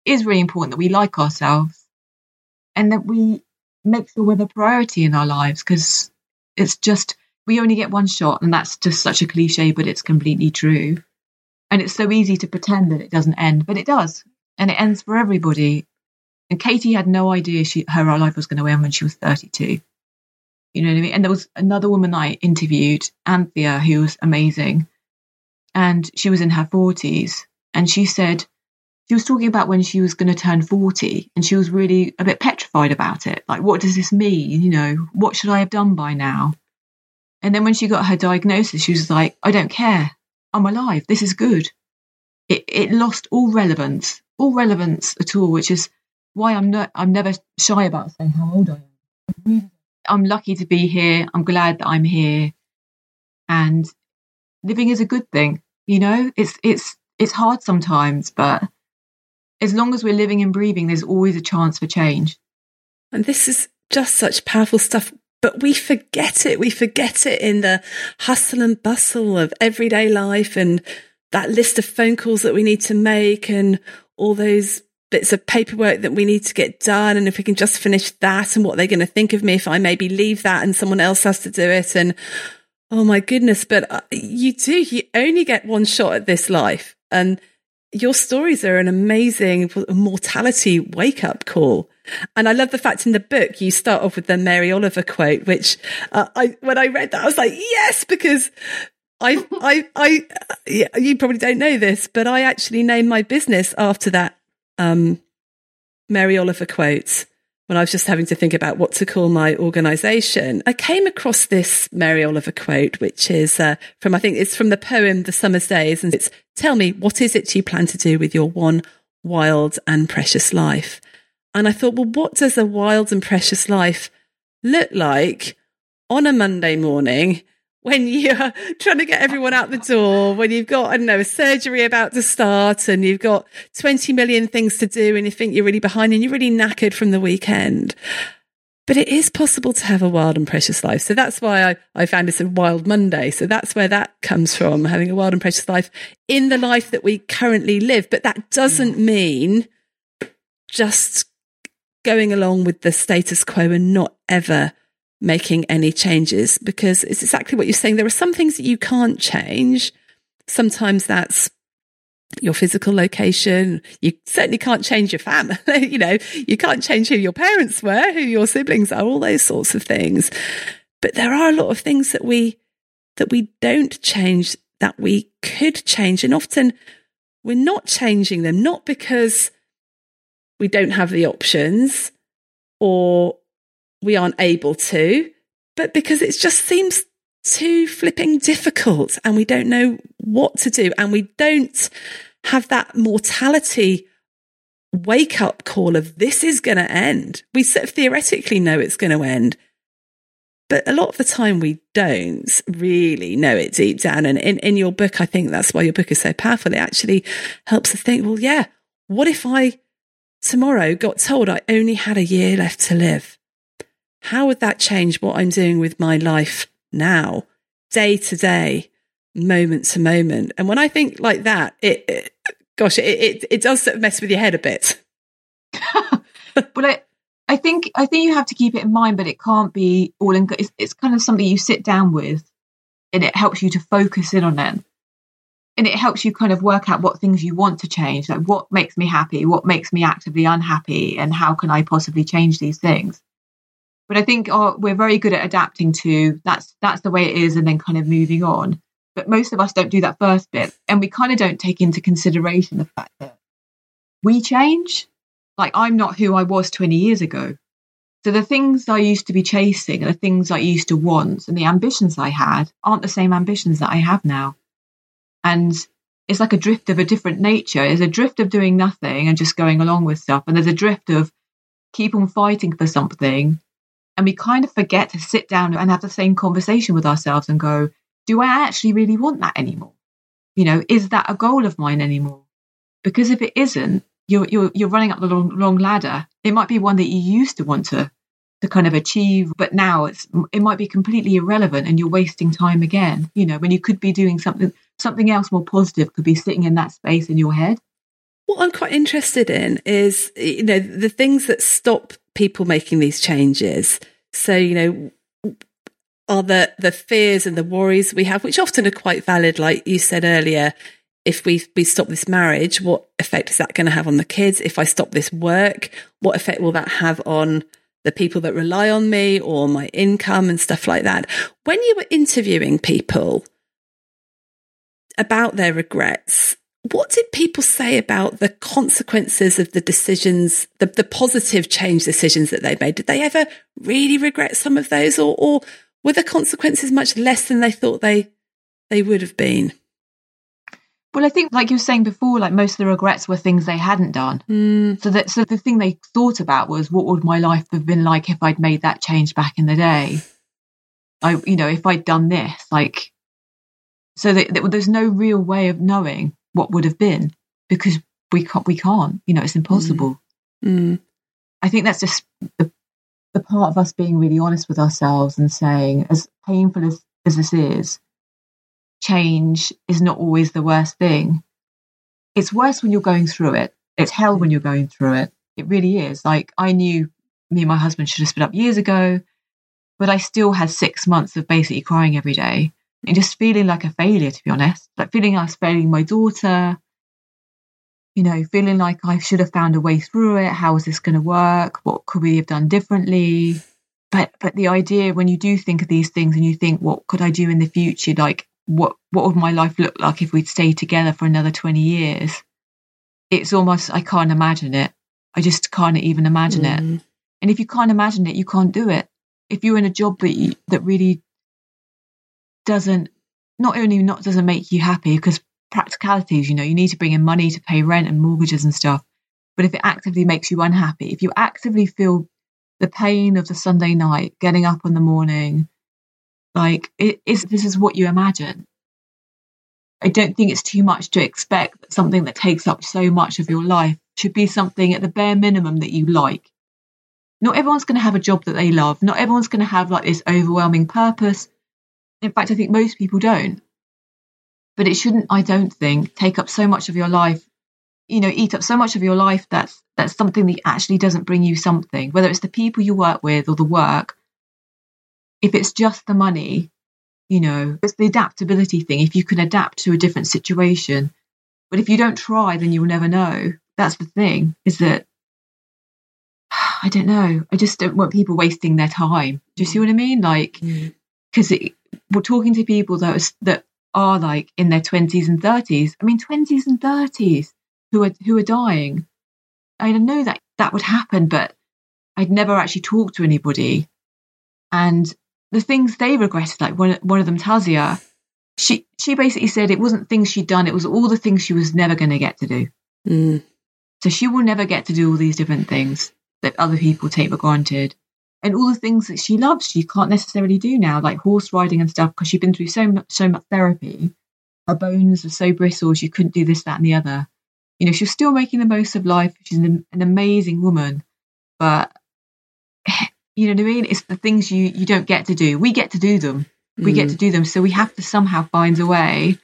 it is really important that we like ourselves and that we make sure we're the priority in our lives because it's just, we only get one shot. And that's just such a cliche, but it's completely true. And it's so easy to pretend that it doesn't end, but it does. And it ends for everybody. And Katie had no idea she her life was going to end when she was 32. You know what I mean? And there was another woman I interviewed, Anthea, who was amazing. And she was in her 40s. And she said, she was talking about when she was going to turn 40 and she was really a bit petrified about it. Like, what does this mean? You know, what should I have done by now? And then when she got her diagnosis, she was like, I don't care. I'm alive. This is good. It, it lost all relevance, all relevance at all, which is why I'm not I'm never shy about saying how old I am. I'm lucky to be here. I'm glad that I'm here. And living is a good thing. You know, it's it's it's hard sometimes, but as long as we're living and breathing, there's always a chance for change. And this is just such powerful stuff. But we forget it. We forget it in the hustle and bustle of everyday life and that list of phone calls that we need to make and all those bits of paperwork that we need to get done. And if we can just finish that and what they're going to think of me if I maybe leave that and someone else has to do it. And oh my goodness, but uh, you do, you only get one shot at this life. And your stories are an amazing mortality wake up call. And I love the fact in the book you start off with the Mary Oliver quote, which uh, I when I read that I was like, yes, because I I I yeah, you probably don't know this, but I actually named my business after that um, Mary Oliver quotes when I was just having to think about what to call my organization, I came across this Mary Oliver quote, which is uh, from, I think it's from the poem The Summer's Days. And it's, tell me, what is it you plan to do with your one wild and precious life? And I thought, well, what does a wild and precious life look like on a Monday morning when you're trying to get everyone out the door, when you've got, I don't know, a surgery about to start and you've got 20 million things to do and you think you're really behind and you're really knackered from the weekend. But it is possible to have a wild and precious life. So that's why I, I found this a wild Monday. So that's where that comes from, having a wild and precious life in the life that we currently live. But that doesn't mm. mean just going along with the status quo and not ever making any changes because it's exactly what you're saying. There are some things that you can't change. Sometimes that's your physical location. You certainly can't change your family. you know, you can't change who your parents were, who your siblings are, all those sorts of things. But there are a lot of things that we, that we don't change that we could change. And often we're not changing them, not because we don't have the options or we aren't able to, but because it just seems too flipping difficult and we don't know what to do and we don't have that mortality wake up call of this is going to end. We sort of theoretically know it's going to end, but a lot of the time we don't really know it deep down. And in, in your book, I think that's why your book is so powerful. It actually helps us think, well, yeah, what if I tomorrow got told I only had a year left to live? How would that change what I'm doing with my life now, day to day, moment to moment? And when I think like that, it, it gosh, it, it, it does sort of mess with your head a bit. but I, I think I think you have to keep it in mind, but it can't be all in. It's, it's kind of something you sit down with, and it helps you to focus in on it, and it helps you kind of work out what things you want to change, like what makes me happy, what makes me actively unhappy, and how can I possibly change these things. But I think oh, we're very good at adapting to that's that's the way it is, and then kind of moving on. But most of us don't do that first bit, and we kind of don't take into consideration the fact that we change like I'm not who I was 20 years ago. So the things I used to be chasing and the things I used to want and the ambitions I had aren't the same ambitions that I have now. And it's like a drift of a different nature. There's a drift of doing nothing and just going along with stuff. And there's a drift of keep on fighting for something. And we kind of forget to sit down and have the same conversation with ourselves and go, do I actually really want that anymore? You know, is that a goal of mine anymore? Because if it isn't, you're you're you're running up the long, long ladder. It might be one that you used to want to to kind of achieve, but now it's it might be completely irrelevant, and you're wasting time again. You know, when you could be doing something something else more positive, could be sitting in that space in your head. What I'm quite interested in is you know the things that stop people making these changes. So you know are the the fears and the worries we have, which often are quite valid, like you said earlier if we we stop this marriage, what effect is that going to have on the kids? If I stop this work, what effect will that have on the people that rely on me or my income and stuff like that? When you were interviewing people about their regrets, what did people say about the consequences of the decisions, the, the positive change decisions that they made? Did they ever really regret some of those, or, or were the consequences much less than they thought they they would have been? Well, I think, like you were saying before, like most of the regrets were things they hadn't done. Mm. So that so the thing they thought about was what would my life have been like if I'd made that change back in the day. I, you know, if I'd done this, like, so that, that there's no real way of knowing what would have been because we can't. We can't. You know, it's impossible. Mm. Mm. I think that's just the, the part of us being really honest with ourselves and saying, as painful as, as this is, change is not always the worst thing. It's worse when you're going through it. It's hell when you're going through it. It really is. Like I knew me and my husband should have split up years ago, but I still had six months of basically crying every day and just feeling like a failure, to be honest. Like feeling I was failing my daughter, you know, feeling like I should have found a way through it. How is this going to work? What could we have done differently? But but the idea when you do think of these things and you think, what could I do in the future? Like what what would my life look like if we'd stayed together for another 20 years it's almost i can't imagine it i just can't even imagine mm. it and if you can't imagine it you can't do it if you're in a job that you, that really doesn't not only not doesn't make you happy because practicalities you know you need to bring in money to pay rent and mortgages and stuff but if it actively makes you unhappy if you actively feel the pain of the sunday night getting up in the morning like, is this is what you imagine? I don't think it's too much to expect that something that takes up so much of your life should be something at the bare minimum that you like. Not everyone's going to have a job that they love. Not everyone's going to have like this overwhelming purpose. In fact, I think most people don't. But it shouldn't, I don't think, take up so much of your life, you know, eat up so much of your life that's that's something that actually doesn't bring you something, whether it's the people you work with or the work if it's just the money, you know, it's the adaptability thing. If you can adapt to a different situation, but if you don't try, then you'll never know. That's the thing, is that I don't know. I just don't want people wasting their time. Do you see what I mean? Like, because mm. We're talking to people that are, that are like in their twenties and thirties. I mean, twenties and thirties who are who are dying. I know that that would happen, but I'd never actually talked to anybody, and the things they regretted, like one one of them, Tazia, she she basically said it wasn't things she'd done; it was all the things she was never going to get to do. Mm. So she will never get to do all these different things that other people take for granted, and all the things that she loves, she can't necessarily do now, like horse riding and stuff, because she's been through so much so much therapy. Her bones are so brittle, she couldn't do this, that, and the other. You know, she's still making the most of life. She's an, an amazing woman, but you know what I mean? It's the things you you don't get to do. We get to do them. We mm. get to do them. So we have to somehow find a way.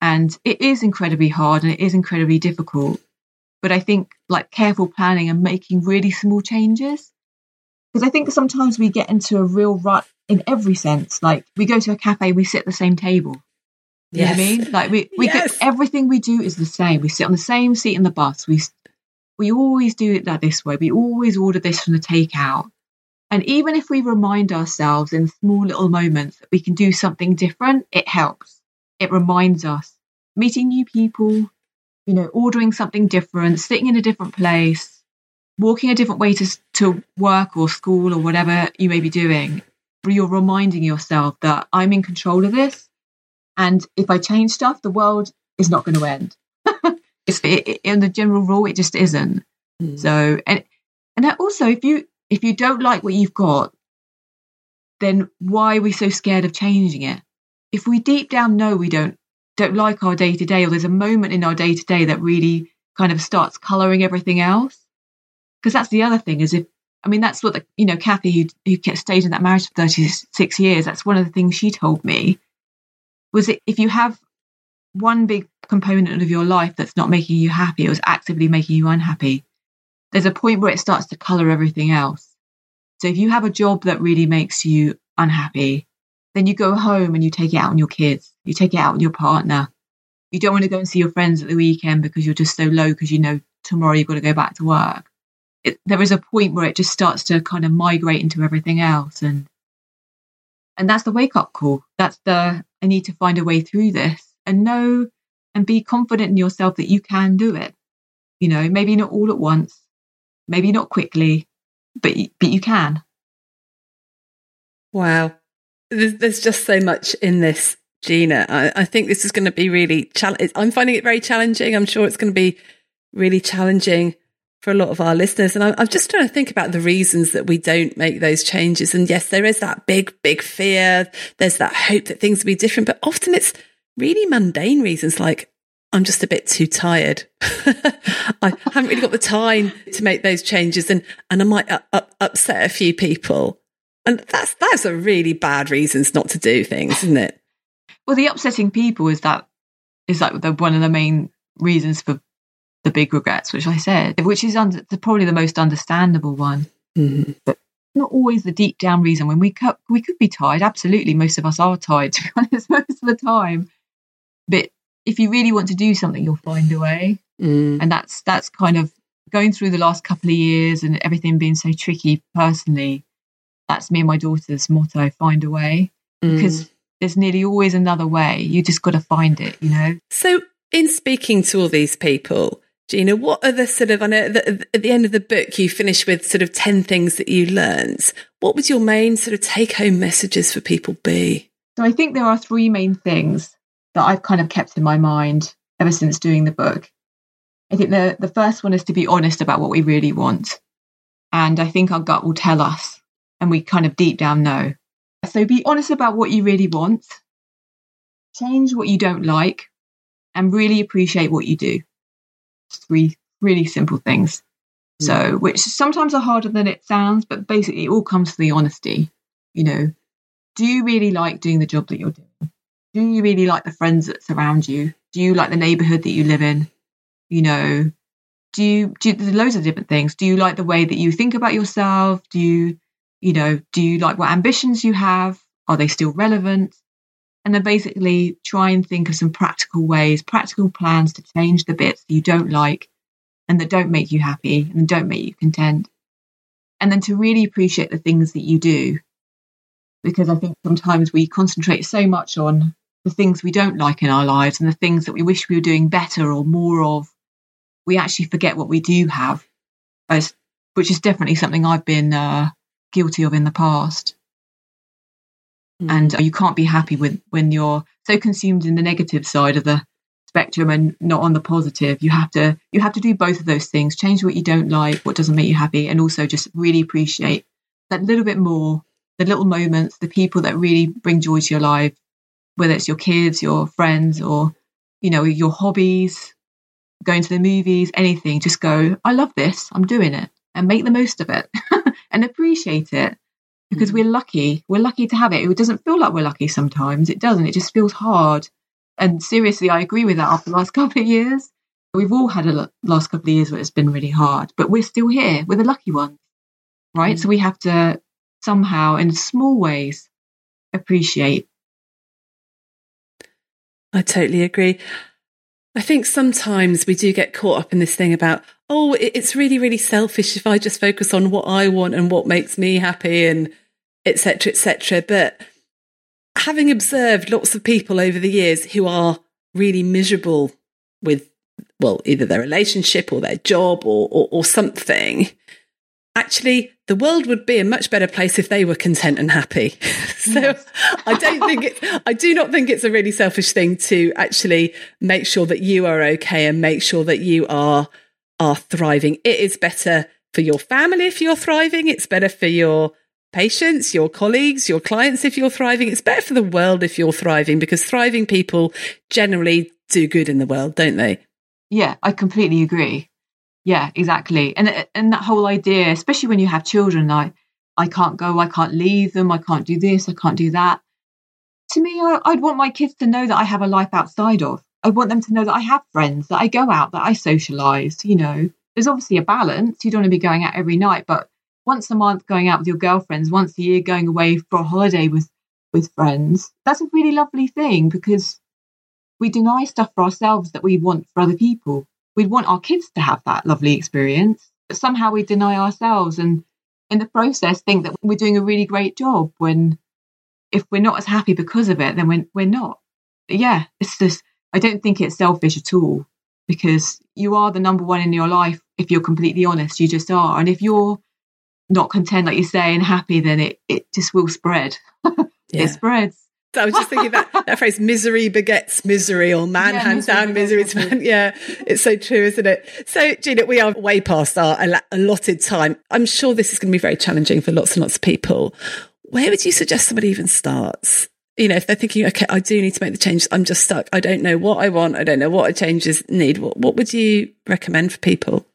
And it is incredibly hard and it is incredibly difficult. But I think like careful planning and making really small changes Because I think sometimes we get into a real rut in every sense. Like we go to a cafe, we sit at the same table. You yes. know what I mean? Like we, we yes. get, everything we do is the same. We sit on the same seat in the bus. We we always do it that this way. We always order this from the takeout. And even if we remind ourselves in small little moments that we can do something different, it helps. It reminds us. Meeting new people, you know, ordering something different, sitting in a different place, walking a different way to, to work or school or whatever you may be doing, you're reminding yourself that I'm in control of this. And if I change stuff, the world is not going to end. it's it, in the general rule, it just isn't. Mm. So, and and also, if you if you don't like what you've got, then why are we so scared of changing it? If we deep down know we don't don't like our day to day, or there's a moment in our day to day that really kind of starts colouring everything else, because that's the other thing is if I mean that's what the you know Kathy who who stayed in that marriage for thirty six years. That's one of the things she told me was that if you have one big component of your life that's not making you happy, it was actively making you unhappy. There's a point where it starts to color everything else. So if you have a job that really makes you unhappy, then you go home and you take it out on your kids, you take it out on your partner. You don't want to go and see your friends at the weekend because you're just so low because you know tomorrow you've got to go back to work. It, there is a point where it just starts to kind of migrate into everything else and and that's the wake up call that's the i need to find a way through this and know and be confident in yourself that you can do it. You know, maybe not all at once, maybe not quickly, but but you can. Wow, there's, just so much in this, Gina. I, I think this is going to be really challenging. I'm finding it very challenging. I'm sure it's going to be really challenging for a lot of our listeners. And I'm, I'm just trying to think about the reasons that we don't make those changes. And yes, there is that big, big fear. There's that hope that things will be different, but often it's really mundane reasons like I'm just a bit too tired. I haven't really got the time to make those changes and, and I might uh, uh, upset a few people. And that's, that's a really bad reasons not to do things, isn't it? Well, the upsetting people is that, is like the, one of the main reasons for the big regrets, which I said, which is under, probably the most understandable one. Mm-hmm. But not always the deep down reason. When we could, we could be tired. Absolutely, most of us are tired. To be honest, most of the time. But if you really want to do something, you'll find a way. Mm. And that's that's kind of going through the last couple of years and everything being so tricky personally. That's me and my daughter's motto: find a way, mm. because there's nearly always another way. You just got to find it, you know. So, in speaking to all these people, Gina, what are the sort of, I know at the end of the book, you finish with sort of 10 things that you learned. What would your main sort of take home messages for people be? So I think there are three main things that I've kind of kept in my mind ever since doing the book. I think the, the first one is to be honest about what we really want. And I think our gut will tell us, and we kind of deep down know. So be honest about what you really want, change what you don't like, and really appreciate what you do. Three really simple things. Mm. So, which sometimes are harder than it sounds, but basically it all comes to the honesty. You know, do you really like doing the job that you're doing? do you really like the friends that surround you? Do you like the neighborhood that you live in? You know, do you, do you, there's loads of different things. Do you like the way that you think about yourself? Do you, you know, do you like what ambitions you have? Are they still relevant? And then basically try and think of some practical ways, practical plans to change the bits that you don't like and that don't make you happy and don't make you content. And then to really appreciate the things that you do. Because I think sometimes we concentrate so much on the things we don't like in our lives and the things that we wish we were doing better or more of, we actually forget what we do have, as, which is definitely something I've been uh, guilty of in the past. Mm. And you can't be happy with when you're so consumed in the negative side of the spectrum and not on the positive. You have to you have to do both of those things: change what you don't like, what doesn't make you happy, and also just really appreciate that little bit more, the little moments, the people that really bring joy to your life, whether it's your kids, your friends, or you know your hobbies, going to the movies, anything. Just go. I love this. I'm doing it, and make the most of it, and appreciate it because mm. we're lucky. We're lucky to have it. It doesn't feel like we're lucky sometimes. It doesn't. It just feels hard. And seriously, I agree with that. After the last couple of years, we've all had a last couple of years where it's been really hard, but we're still here. We're the lucky ones. right? Mm. So we have to somehow, in small ways, appreciate. I totally agree. I think sometimes we do get caught up in this thing about, oh, it's really, really selfish if I just focus on what I want and what makes me happy and etc. etc. But having observed lots of people over the years who are really miserable with, well, either their relationship or their job or, or, or something, actually the world would be a much better place if they were content and happy. so yes. I don't think it, I do not think it's a really selfish thing to actually make sure that you are okay and make sure that you are, are thriving. It is better for your family if you're thriving. It's better for your patients, your colleagues, your clients if you're thriving. It's better for the world if you're thriving because thriving people generally do good in the world, don't they? Yeah, I completely agree. Yeah, exactly. And and that whole idea, especially when you have children, like I can't go, I can't leave them, I can't do this, I can't do that. To me, I, I'd want my kids to know that I have a life outside of. I want them to know that I have friends, that I go out, that I socialize. You know, there's obviously a balance. You don't want to be going out every night, but once a month going out with your girlfriends, once a year going away for a holiday with with friends, that's a really lovely thing because we deny stuff for ourselves that we want for other people. We'd want our kids to have that lovely experience, but somehow we deny ourselves and in the process think that we're doing a really great job when if we're not as happy because of it, then we're, we're not. Yeah, it's just, I don't think it's selfish at all because you are the number one in your life if you're completely honest. You just are. And if you're not content, like you say, and happy, then it, it just will spread. Yeah. it spreads. I was just thinking that that phrase "misery begets misery" or "man yeah, hands down misery to man." Yeah, it's so true, isn't it? So, Gina, we are way past our allotted time. I'm sure this is going to be very challenging for lots and lots of people. Where would you suggest somebody even starts? You know, if they're thinking, "Okay, I do need to make the change. I'm just stuck. I don't know what I want. I don't know what changes need." What, what would you recommend for people?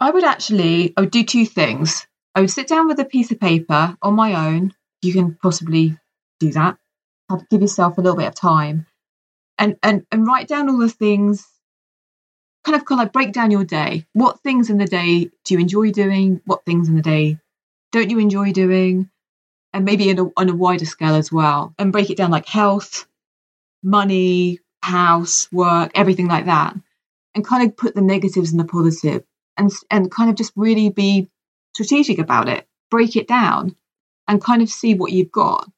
I would actually, I would do two things. I would sit down with a piece of paper on my own. You can possibly do that. To give yourself a little bit of time and, and, and write down all the things, kind of kind of break down your day. What things in the day do you enjoy doing? What things in the day don't you enjoy doing? And maybe a, on a wider scale as well. And break it down like health, money, house, work, everything like that. And kind of put the negatives and the positive and, and kind of just really be strategic about it, break it down and kind of see what you've got.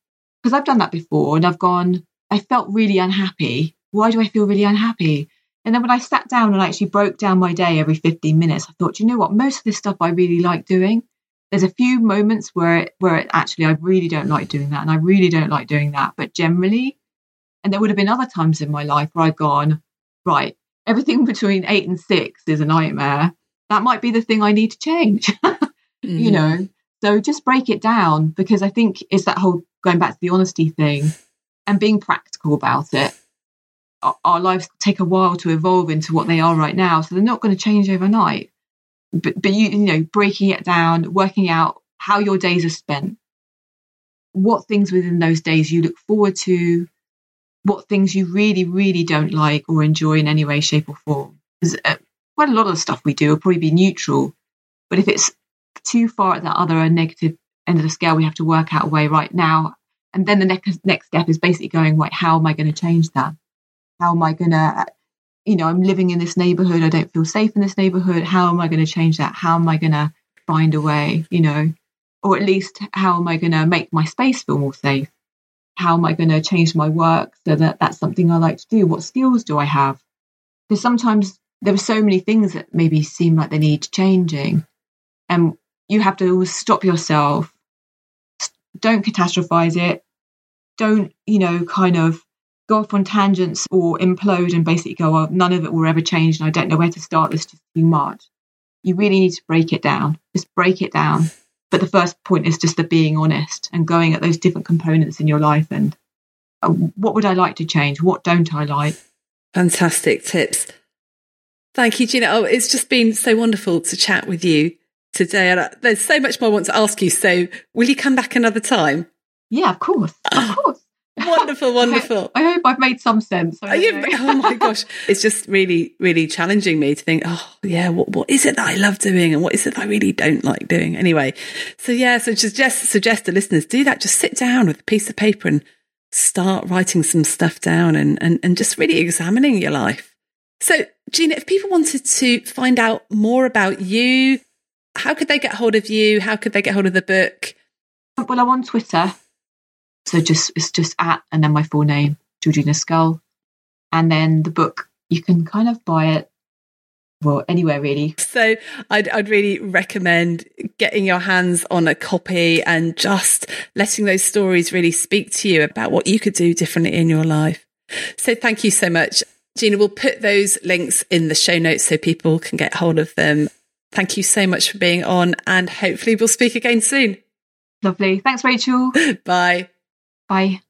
Because I've done that before and I've gone, I felt really unhappy. Why do I feel really unhappy? And then when I sat down and I actually broke down my day every 15 minutes, I thought, you know what? Most of this stuff I really like doing. There's a few moments where it, where it actually I really don't like doing that and I really don't like doing that. But generally, and there would have been other times in my life where I've gone, right, everything between eight and six is a nightmare. That might be the thing I need to change. mm-hmm. you know so just break it down because i think it's that whole going back to the honesty thing and being practical about it. Our, our lives take a while to evolve into what they are right now so they're not going to change overnight. But, but you, you know breaking it down working out how your days are spent what things within those days you look forward to what things you really really don't like or enjoy in any way shape or form. Because uh, quite a lot of the stuff we do will probably be neutral but if it's too far at that other negative end of the scale, we have to work out a way right now. And then the next next step is basically going, right, how am I going to change that? How am I going to, you know, I'm living in this neighborhood. I don't feel safe in this neighborhood. How am I going to change that? How am I going to find a way, you know, or at least how am I going to make my space feel more safe? How am I going to change my work so that that's something I like to do? What skills do I have? Because sometimes there are so many things that maybe seem like they need changing. And you have to stop yourself. Don't catastrophize it. Don't, you know, kind of go off on tangents or implode and basically go, oh, none of it will ever change and I don't know where to start. This just too much. You really need to break it down. Just break it down. But the first point is just the being honest and going at those different components in your life and uh, what would I like to change? What don't I like? Fantastic tips. Thank you, Gina. Oh, it's just been so wonderful to chat with you today. And there's so much more I want to ask you. So will you come back another time? Yeah, of course. Of ah, course. wonderful, wonderful. I hope I've made some sense. You, oh my gosh. It's just really, really challenging me to think, oh, yeah, what, what is it that I love doing and what is it that I really don't like doing? Anyway, so yeah, so just suggest to listeners do that. Just sit down with a piece of paper and start writing some stuff down and, and, and just really examining your life. So, Gina, if people wanted to find out more about you, how could they get hold of you? How could they get hold of the book? Well, I'm on Twitter. So just it's just at and then my full name, Georgina Scull. And then the book, you can kind of buy it well anywhere really so I'd, I'd really recommend getting your hands on a copy and just letting those stories really speak to you about what you could do differently in your life so thank you so much gina we'll put those links in the show notes so people can get hold of them thank you so much for being on and hopefully we'll speak again soon lovely thanks rachel bye bye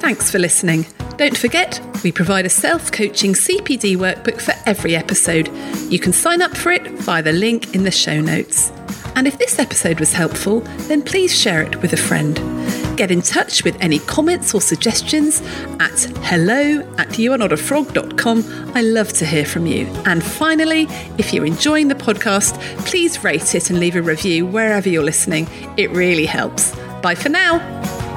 thanks for listening don't forget, we provide a self coaching CPD workbook for every episode. You can sign up for it via the link in the show notes. And if this episode was helpful, then please share it with a friend. Get in touch with any comments or suggestions at hello at youarenotafrog.com. I love to hear from you. And finally, if you're enjoying the podcast, please rate it and leave a review wherever you're listening. It really helps. Bye for now.